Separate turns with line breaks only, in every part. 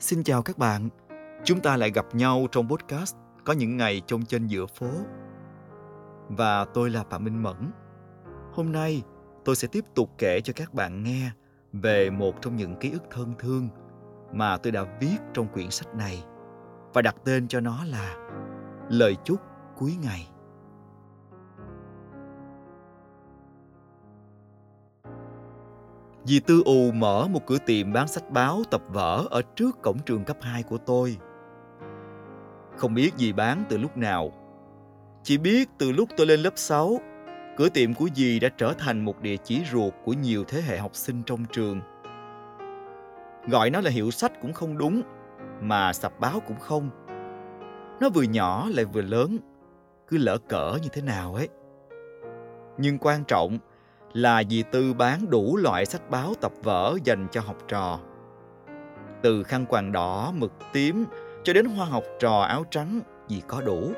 Xin chào các bạn. Chúng ta lại gặp nhau trong podcast có những ngày trong trên giữa phố. Và tôi là Phạm Minh Mẫn. Hôm nay, tôi sẽ tiếp tục kể cho các bạn nghe về một trong những ký ức thân thương mà tôi đã viết trong quyển sách này và đặt tên cho nó là Lời chúc cuối ngày. Dì Tư Ù mở một cửa tiệm bán sách báo tập vở ở trước cổng trường cấp 2 của tôi. Không biết dì bán từ lúc nào. Chỉ biết từ lúc tôi lên lớp 6, cửa tiệm của dì đã trở thành một địa chỉ ruột của nhiều thế hệ học sinh trong trường. Gọi nó là hiệu sách cũng không đúng, mà sập báo cũng không. Nó vừa nhỏ lại vừa lớn, cứ lỡ cỡ như thế nào ấy. Nhưng quan trọng là dì Tư bán đủ loại sách báo tập vở dành cho học trò. Từ khăn quàng đỏ, mực tím cho đến hoa học trò áo trắng, dì có đủ.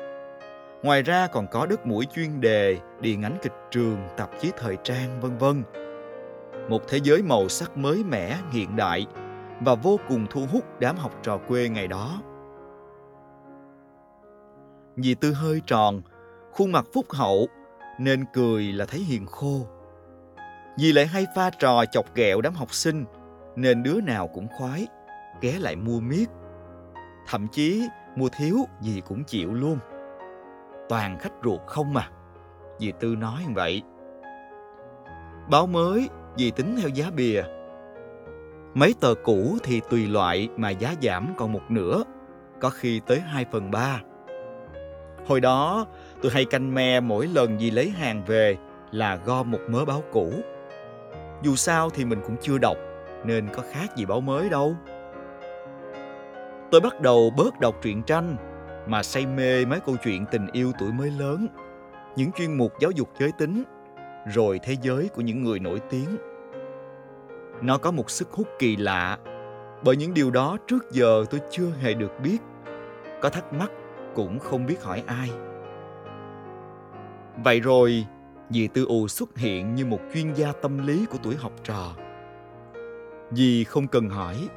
Ngoài ra còn có đất mũi chuyên đề, điện ảnh kịch trường, tạp chí thời trang, vân vân. Một thế giới màu sắc mới mẻ, hiện đại và vô cùng thu hút đám học trò quê ngày đó. Dì Tư hơi tròn, khuôn mặt phúc hậu, nên cười là thấy hiền khô. Dì lại hay pha trò chọc ghẹo đám học sinh, nên đứa nào cũng khoái, ghé lại mua miết. Thậm chí mua thiếu dì cũng chịu luôn. Toàn khách ruột không mà. Dì Tư nói như vậy. Báo mới, dì tính theo giá bìa. Mấy tờ cũ thì tùy loại mà giá giảm còn một nửa, có khi tới 2 phần 3. Hồi đó, tôi hay canh me mỗi lần dì lấy hàng về là gom một mớ báo cũ dù sao thì mình cũng chưa đọc, nên có khác gì báo mới đâu. Tôi bắt đầu bớt đọc truyện tranh, mà say mê mấy câu chuyện tình yêu tuổi mới lớn, những chuyên mục giáo dục giới tính, rồi thế giới của những người nổi tiếng. Nó có một sức hút kỳ lạ, bởi những điều đó trước giờ tôi chưa hề được biết, có thắc mắc cũng không biết hỏi ai. Vậy rồi dì Tư U xuất hiện như một chuyên gia tâm lý của tuổi học trò. Dì không cần hỏi,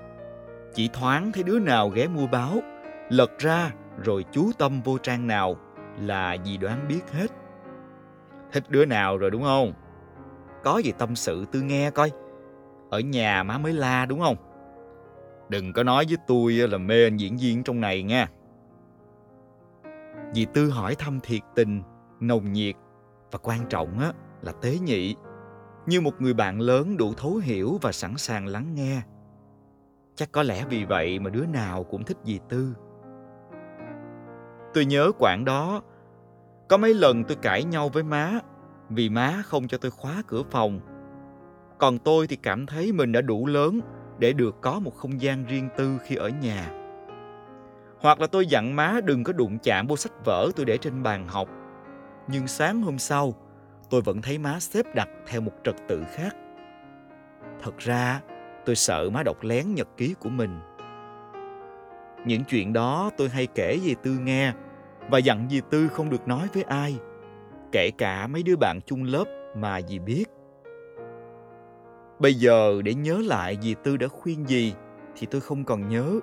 chỉ thoáng thấy đứa nào ghé mua báo, lật ra rồi chú tâm vô trang nào là dì đoán biết hết. Thích đứa nào rồi đúng không? Có gì tâm sự tư nghe coi. Ở nhà má mới la đúng không? Đừng có nói với tôi là mê anh diễn viên trong này nha. Dì Tư hỏi thăm thiệt tình, nồng nhiệt và quan trọng á, là tế nhị. Như một người bạn lớn đủ thấu hiểu và sẵn sàng lắng nghe. Chắc có lẽ vì vậy mà đứa nào cũng thích dì tư. Tôi nhớ quãng đó, có mấy lần tôi cãi nhau với má, vì má không cho tôi khóa cửa phòng. Còn tôi thì cảm thấy mình đã đủ lớn để được có một không gian riêng tư khi ở nhà. Hoặc là tôi dặn má đừng có đụng chạm vô sách vở tôi để trên bàn học nhưng sáng hôm sau, tôi vẫn thấy má xếp đặt theo một trật tự khác. Thật ra, tôi sợ má đọc lén nhật ký của mình. Những chuyện đó tôi hay kể về tư nghe, và dặn dì tư không được nói với ai, kể cả mấy đứa bạn chung lớp mà dì biết. Bây giờ để nhớ lại dì tư đã khuyên gì thì tôi không còn nhớ.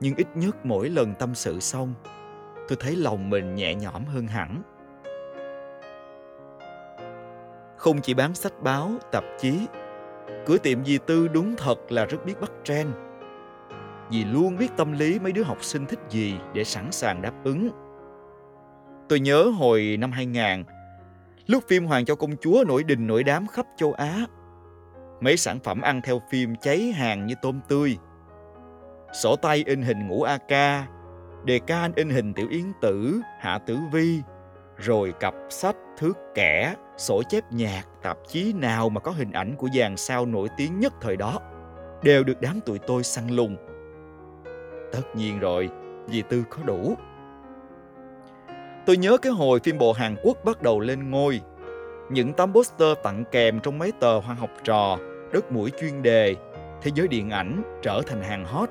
Nhưng ít nhất mỗi lần tâm sự xong, tôi thấy lòng mình nhẹ nhõm hơn hẳn. Không chỉ bán sách báo, tạp chí. Cửa tiệm dì Tư đúng thật là rất biết bắt trend. Dì luôn biết tâm lý mấy đứa học sinh thích gì để sẵn sàng đáp ứng. Tôi nhớ hồi năm 2000, lúc phim Hoàng cho Công Chúa nổi đình nổi đám khắp châu Á. Mấy sản phẩm ăn theo phim cháy hàng như tôm tươi. Sổ tay in hình ngũ A Ca, đề can in hình Tiểu Yến Tử, Hạ Tử Vi, rồi cặp sách, thước kẻ, sổ chép nhạc, tạp chí nào mà có hình ảnh của dàn sao nổi tiếng nhất thời đó đều được đám tụi tôi săn lùng. Tất nhiên rồi, vì Tư có đủ. Tôi nhớ cái hồi phim bộ Hàn Quốc bắt đầu lên ngôi. Những tấm poster tặng kèm trong mấy tờ hoa học trò, đất mũi chuyên đề, thế giới điện ảnh trở thành hàng hot.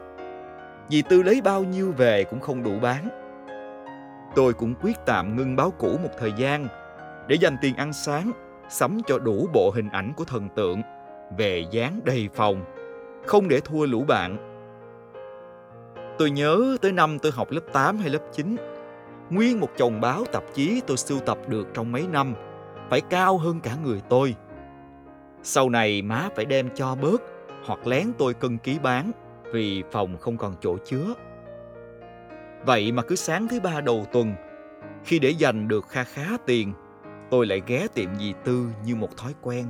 Dì Tư lấy bao nhiêu về cũng không đủ bán. Tôi cũng quyết tạm ngưng báo cũ một thời gian để dành tiền ăn sáng, sắm cho đủ bộ hình ảnh của thần tượng về dáng đầy phòng, không để thua lũ bạn. Tôi nhớ tới năm tôi học lớp 8 hay lớp 9, nguyên một chồng báo tạp chí tôi sưu tập được trong mấy năm, phải cao hơn cả người tôi. Sau này má phải đem cho bớt hoặc lén tôi cân ký bán vì phòng không còn chỗ chứa. Vậy mà cứ sáng thứ ba đầu tuần, khi để dành được kha khá tiền, tôi lại ghé tiệm dì Tư như một thói quen.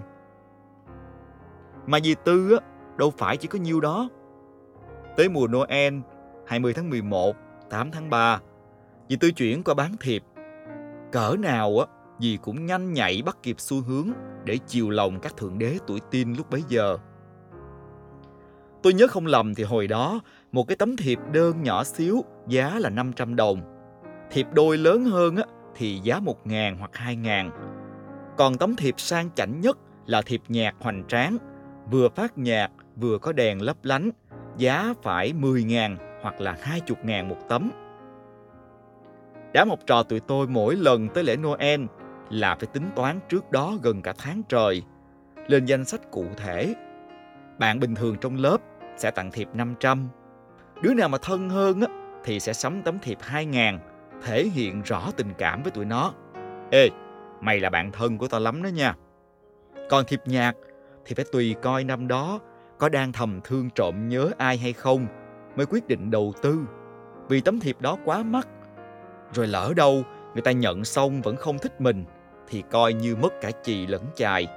Mà dì Tư á, đâu phải chỉ có nhiêu đó. Tới mùa Noel, 20 tháng 11, 8 tháng 3, dì Tư chuyển qua bán thiệp. Cỡ nào á, dì cũng nhanh nhạy bắt kịp xu hướng để chiều lòng các thượng đế tuổi tin lúc bấy giờ. Tôi nhớ không lầm thì hồi đó, một cái tấm thiệp đơn nhỏ xíu giá là 500 đồng. Thiệp đôi lớn hơn á, thì giá 1 ngàn hoặc 2 ngàn. Còn tấm thiệp sang chảnh nhất là thiệp nhạc hoành tráng, vừa phát nhạc vừa có đèn lấp lánh, giá phải 10 ngàn hoặc là 20 ngàn một tấm. Đám học trò tụi tôi mỗi lần tới lễ Noel là phải tính toán trước đó gần cả tháng trời, lên danh sách cụ thể. Bạn bình thường trong lớp sẽ tặng thiệp 500. Đứa nào mà thân hơn á, thì sẽ sắm tấm thiệp 2 ngàn, thể hiện rõ tình cảm với tụi nó. Ê, mày là bạn thân của tao lắm đó nha. Còn thiệp nhạc thì phải tùy coi năm đó có đang thầm thương trộm nhớ ai hay không mới quyết định đầu tư. Vì tấm thiệp đó quá mắc. Rồi lỡ đâu người ta nhận xong vẫn không thích mình thì coi như mất cả chì lẫn chài.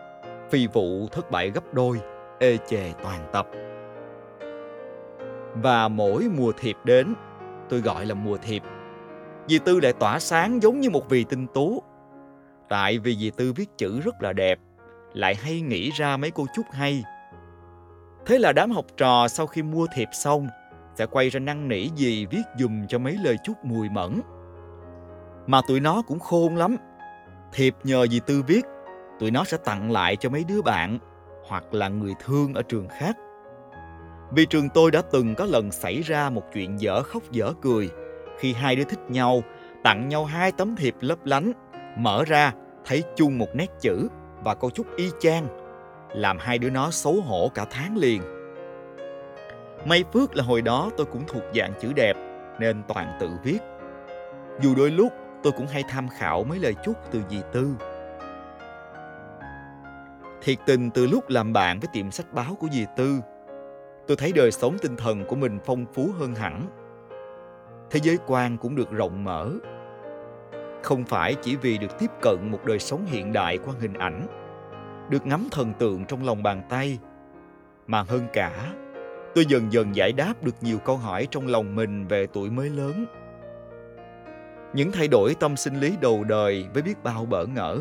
Phi vụ thất bại gấp đôi, ê chề toàn tập. Và mỗi mùa thiệp đến, tôi gọi là mùa thiệp. Dì Tư lại tỏa sáng giống như một vị tinh tú. Tại vì dì Tư viết chữ rất là đẹp, lại hay nghĩ ra mấy cô chúc hay. Thế là đám học trò sau khi mua thiệp xong sẽ quay ra năn nỉ dì viết dùm cho mấy lời chúc mùi mẫn. Mà tụi nó cũng khôn lắm. Thiệp nhờ dì Tư viết, tụi nó sẽ tặng lại cho mấy đứa bạn hoặc là người thương ở trường khác. Vì trường tôi đã từng có lần xảy ra một chuyện dở khóc dở cười khi hai đứa thích nhau, tặng nhau hai tấm thiệp lấp lánh, mở ra thấy chung một nét chữ và câu chúc y chang, làm hai đứa nó xấu hổ cả tháng liền. May phước là hồi đó tôi cũng thuộc dạng chữ đẹp nên toàn tự viết. Dù đôi lúc tôi cũng hay tham khảo mấy lời chúc từ dì Tư. Thiệt tình từ lúc làm bạn với tiệm sách báo của dì Tư, tôi thấy đời sống tinh thần của mình phong phú hơn hẳn. Thế giới quan cũng được rộng mở. Không phải chỉ vì được tiếp cận một đời sống hiện đại qua hình ảnh, được ngắm thần tượng trong lòng bàn tay, mà hơn cả, tôi dần dần giải đáp được nhiều câu hỏi trong lòng mình về tuổi mới lớn. Những thay đổi tâm sinh lý đầu đời với biết bao bỡ ngỡ,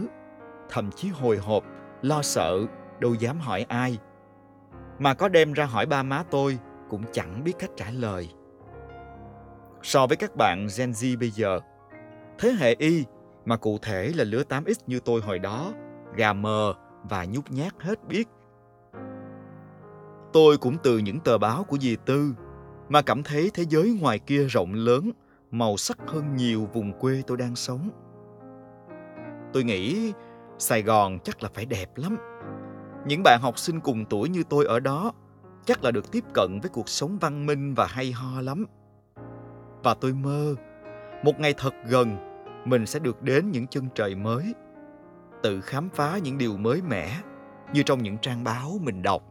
thậm chí hồi hộp, lo sợ, đâu dám hỏi ai – mà có đem ra hỏi ba má tôi cũng chẳng biết cách trả lời. So với các bạn Gen Z bây giờ, thế hệ Y mà cụ thể là lứa 8X như tôi hồi đó, gà mờ và nhút nhát hết biết. Tôi cũng từ những tờ báo của dì Tư mà cảm thấy thế giới ngoài kia rộng lớn, màu sắc hơn nhiều vùng quê tôi đang sống. Tôi nghĩ Sài Gòn chắc là phải đẹp lắm những bạn học sinh cùng tuổi như tôi ở đó chắc là được tiếp cận với cuộc sống văn minh và hay ho lắm. Và tôi mơ, một ngày thật gần, mình sẽ được đến những chân trời mới, tự khám phá những điều mới mẻ như trong những trang báo mình đọc.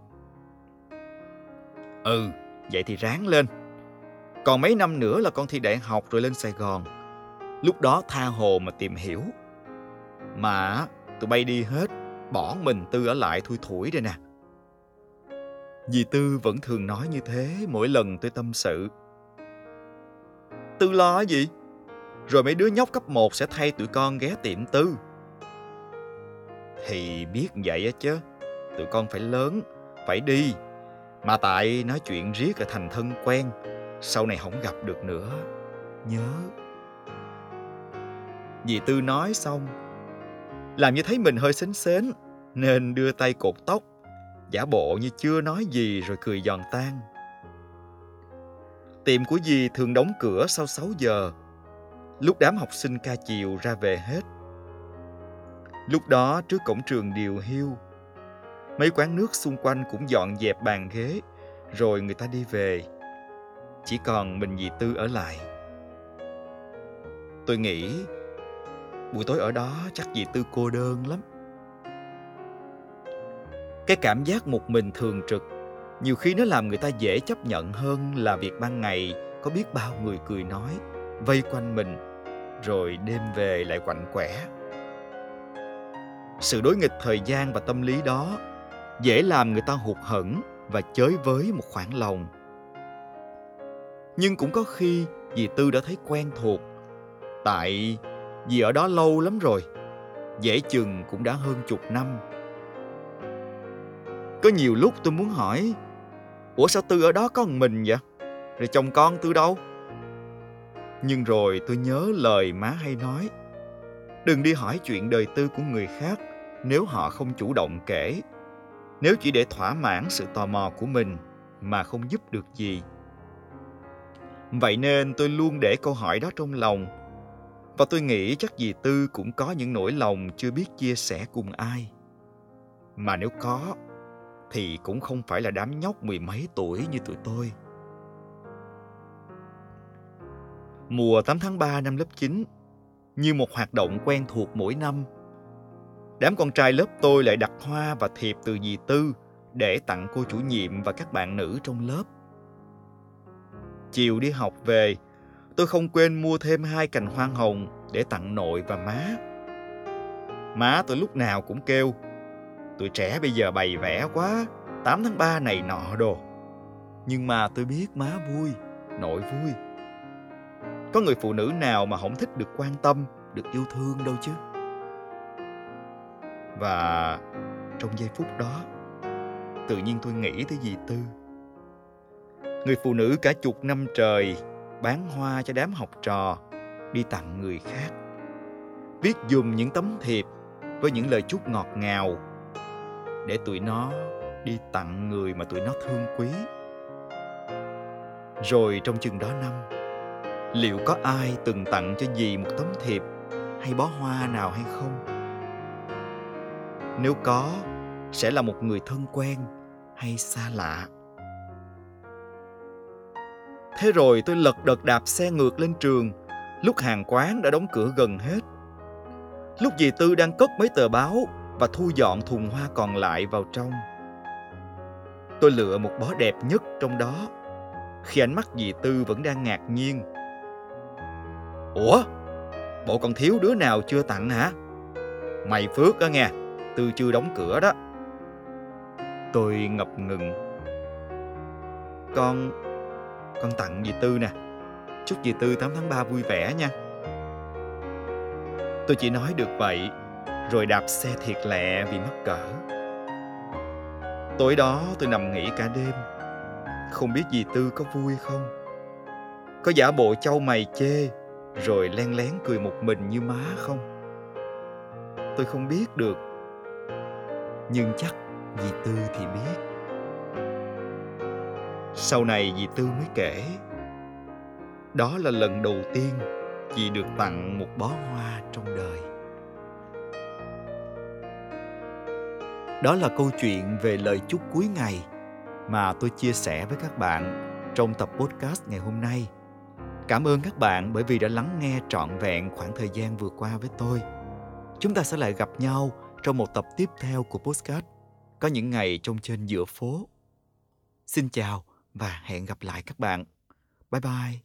Ừ, vậy thì ráng lên. Còn mấy năm nữa là con thi đại học rồi lên Sài Gòn. Lúc đó tha hồ mà tìm hiểu. Mà tụi bay đi hết bỏ mình Tư ở lại thui thủi đây nè. Dì Tư vẫn thường nói như thế mỗi lần tôi tâm sự. Tư lo gì? Rồi mấy đứa nhóc cấp 1 sẽ thay tụi con ghé tiệm Tư. Thì biết vậy á chứ. Tụi con phải lớn, phải đi. Mà tại nói chuyện riết ở thành thân quen, sau này không gặp được nữa. Nhớ. Dì Tư nói xong làm như thấy mình hơi xến xến nên đưa tay cột tóc. Giả bộ như chưa nói gì rồi cười giòn tan. Tiệm của dì thường đóng cửa sau 6 giờ. Lúc đám học sinh ca chiều ra về hết. Lúc đó trước cổng trường điều hiu mấy quán nước xung quanh cũng dọn dẹp bàn ghế, rồi người ta đi về. Chỉ còn mình dì Tư ở lại. Tôi nghĩ buổi tối ở đó chắc dì Tư cô đơn lắm. Cái cảm giác một mình thường trực, nhiều khi nó làm người ta dễ chấp nhận hơn là việc ban ngày có biết bao người cười nói, vây quanh mình, rồi đêm về lại quạnh quẻ. Sự đối nghịch thời gian và tâm lý đó dễ làm người ta hụt hẫng và chới với một khoảng lòng. Nhưng cũng có khi dì tư đã thấy quen thuộc, tại vì ở đó lâu lắm rồi, dễ chừng cũng đã hơn chục năm có nhiều lúc tôi muốn hỏi, ủa sao tư ở đó có một mình vậy? Rồi chồng con tư đâu? Nhưng rồi tôi nhớ lời má hay nói, đừng đi hỏi chuyện đời tư của người khác nếu họ không chủ động kể. Nếu chỉ để thỏa mãn sự tò mò của mình mà không giúp được gì. Vậy nên tôi luôn để câu hỏi đó trong lòng, và tôi nghĩ chắc dì tư cũng có những nỗi lòng chưa biết chia sẻ cùng ai. Mà nếu có thì cũng không phải là đám nhóc mười mấy tuổi như tụi tôi Mùa 8 tháng 3 năm lớp 9 Như một hoạt động quen thuộc mỗi năm Đám con trai lớp tôi lại đặt hoa và thiệp từ dì Tư để tặng cô chủ nhiệm và các bạn nữ trong lớp. Chiều đi học về, tôi không quên mua thêm hai cành hoa hồng để tặng nội và má. Má tôi lúc nào cũng kêu, tụi trẻ bây giờ bày vẽ quá, 8 tháng 3 này nọ đồ. Nhưng mà tôi biết má vui, nội vui. Có người phụ nữ nào mà không thích được quan tâm được yêu thương đâu chứ? Và trong giây phút đó tự nhiên tôi nghĩ tới dì tư. Người phụ nữ cả chục năm trời bán hoa cho đám học trò đi tặng người khác. Viết dùm những tấm thiệp với những lời chúc ngọt ngào để tụi nó đi tặng người mà tụi nó thương quý. Rồi trong chừng đó năm, liệu có ai từng tặng cho dì một tấm thiệp hay bó hoa nào hay không? Nếu có, sẽ là một người thân quen hay xa lạ? Thế rồi tôi lật đật đạp xe ngược lên trường. Lúc hàng quán đã đóng cửa gần hết. Lúc dì tư đang cất mấy tờ báo và thu dọn thùng hoa còn lại vào trong tôi lựa một bó đẹp nhất trong đó khi ánh mắt dì tư vẫn đang ngạc nhiên Ủa? Bộ còn thiếu đứa nào chưa tặng hả? Mày phước đó nghe, Tư chưa đóng cửa đó. Tôi ngập ngừng. Con... con tặng dì Tư nè. Chúc dì Tư 8 tháng 3 vui vẻ nha. Tôi chỉ nói được vậy, rồi đạp xe thiệt lẹ vì mắc cỡ. Tối đó tôi nằm nghỉ cả đêm, không biết dì Tư có vui không. Có giả bộ châu mày chê rồi len lén cười một mình như má không tôi không biết được nhưng chắc dì tư thì biết sau này dì tư mới kể đó là lần đầu tiên chị được tặng một bó hoa trong đời đó là câu chuyện về lời chúc cuối ngày mà tôi chia sẻ với các bạn trong tập podcast ngày hôm nay Cảm ơn các bạn bởi vì đã lắng nghe trọn vẹn khoảng thời gian vừa qua với tôi. Chúng ta sẽ lại gặp nhau trong một tập tiếp theo của podcast. Có những ngày trong trên giữa phố. Xin chào và hẹn gặp lại các bạn. Bye bye.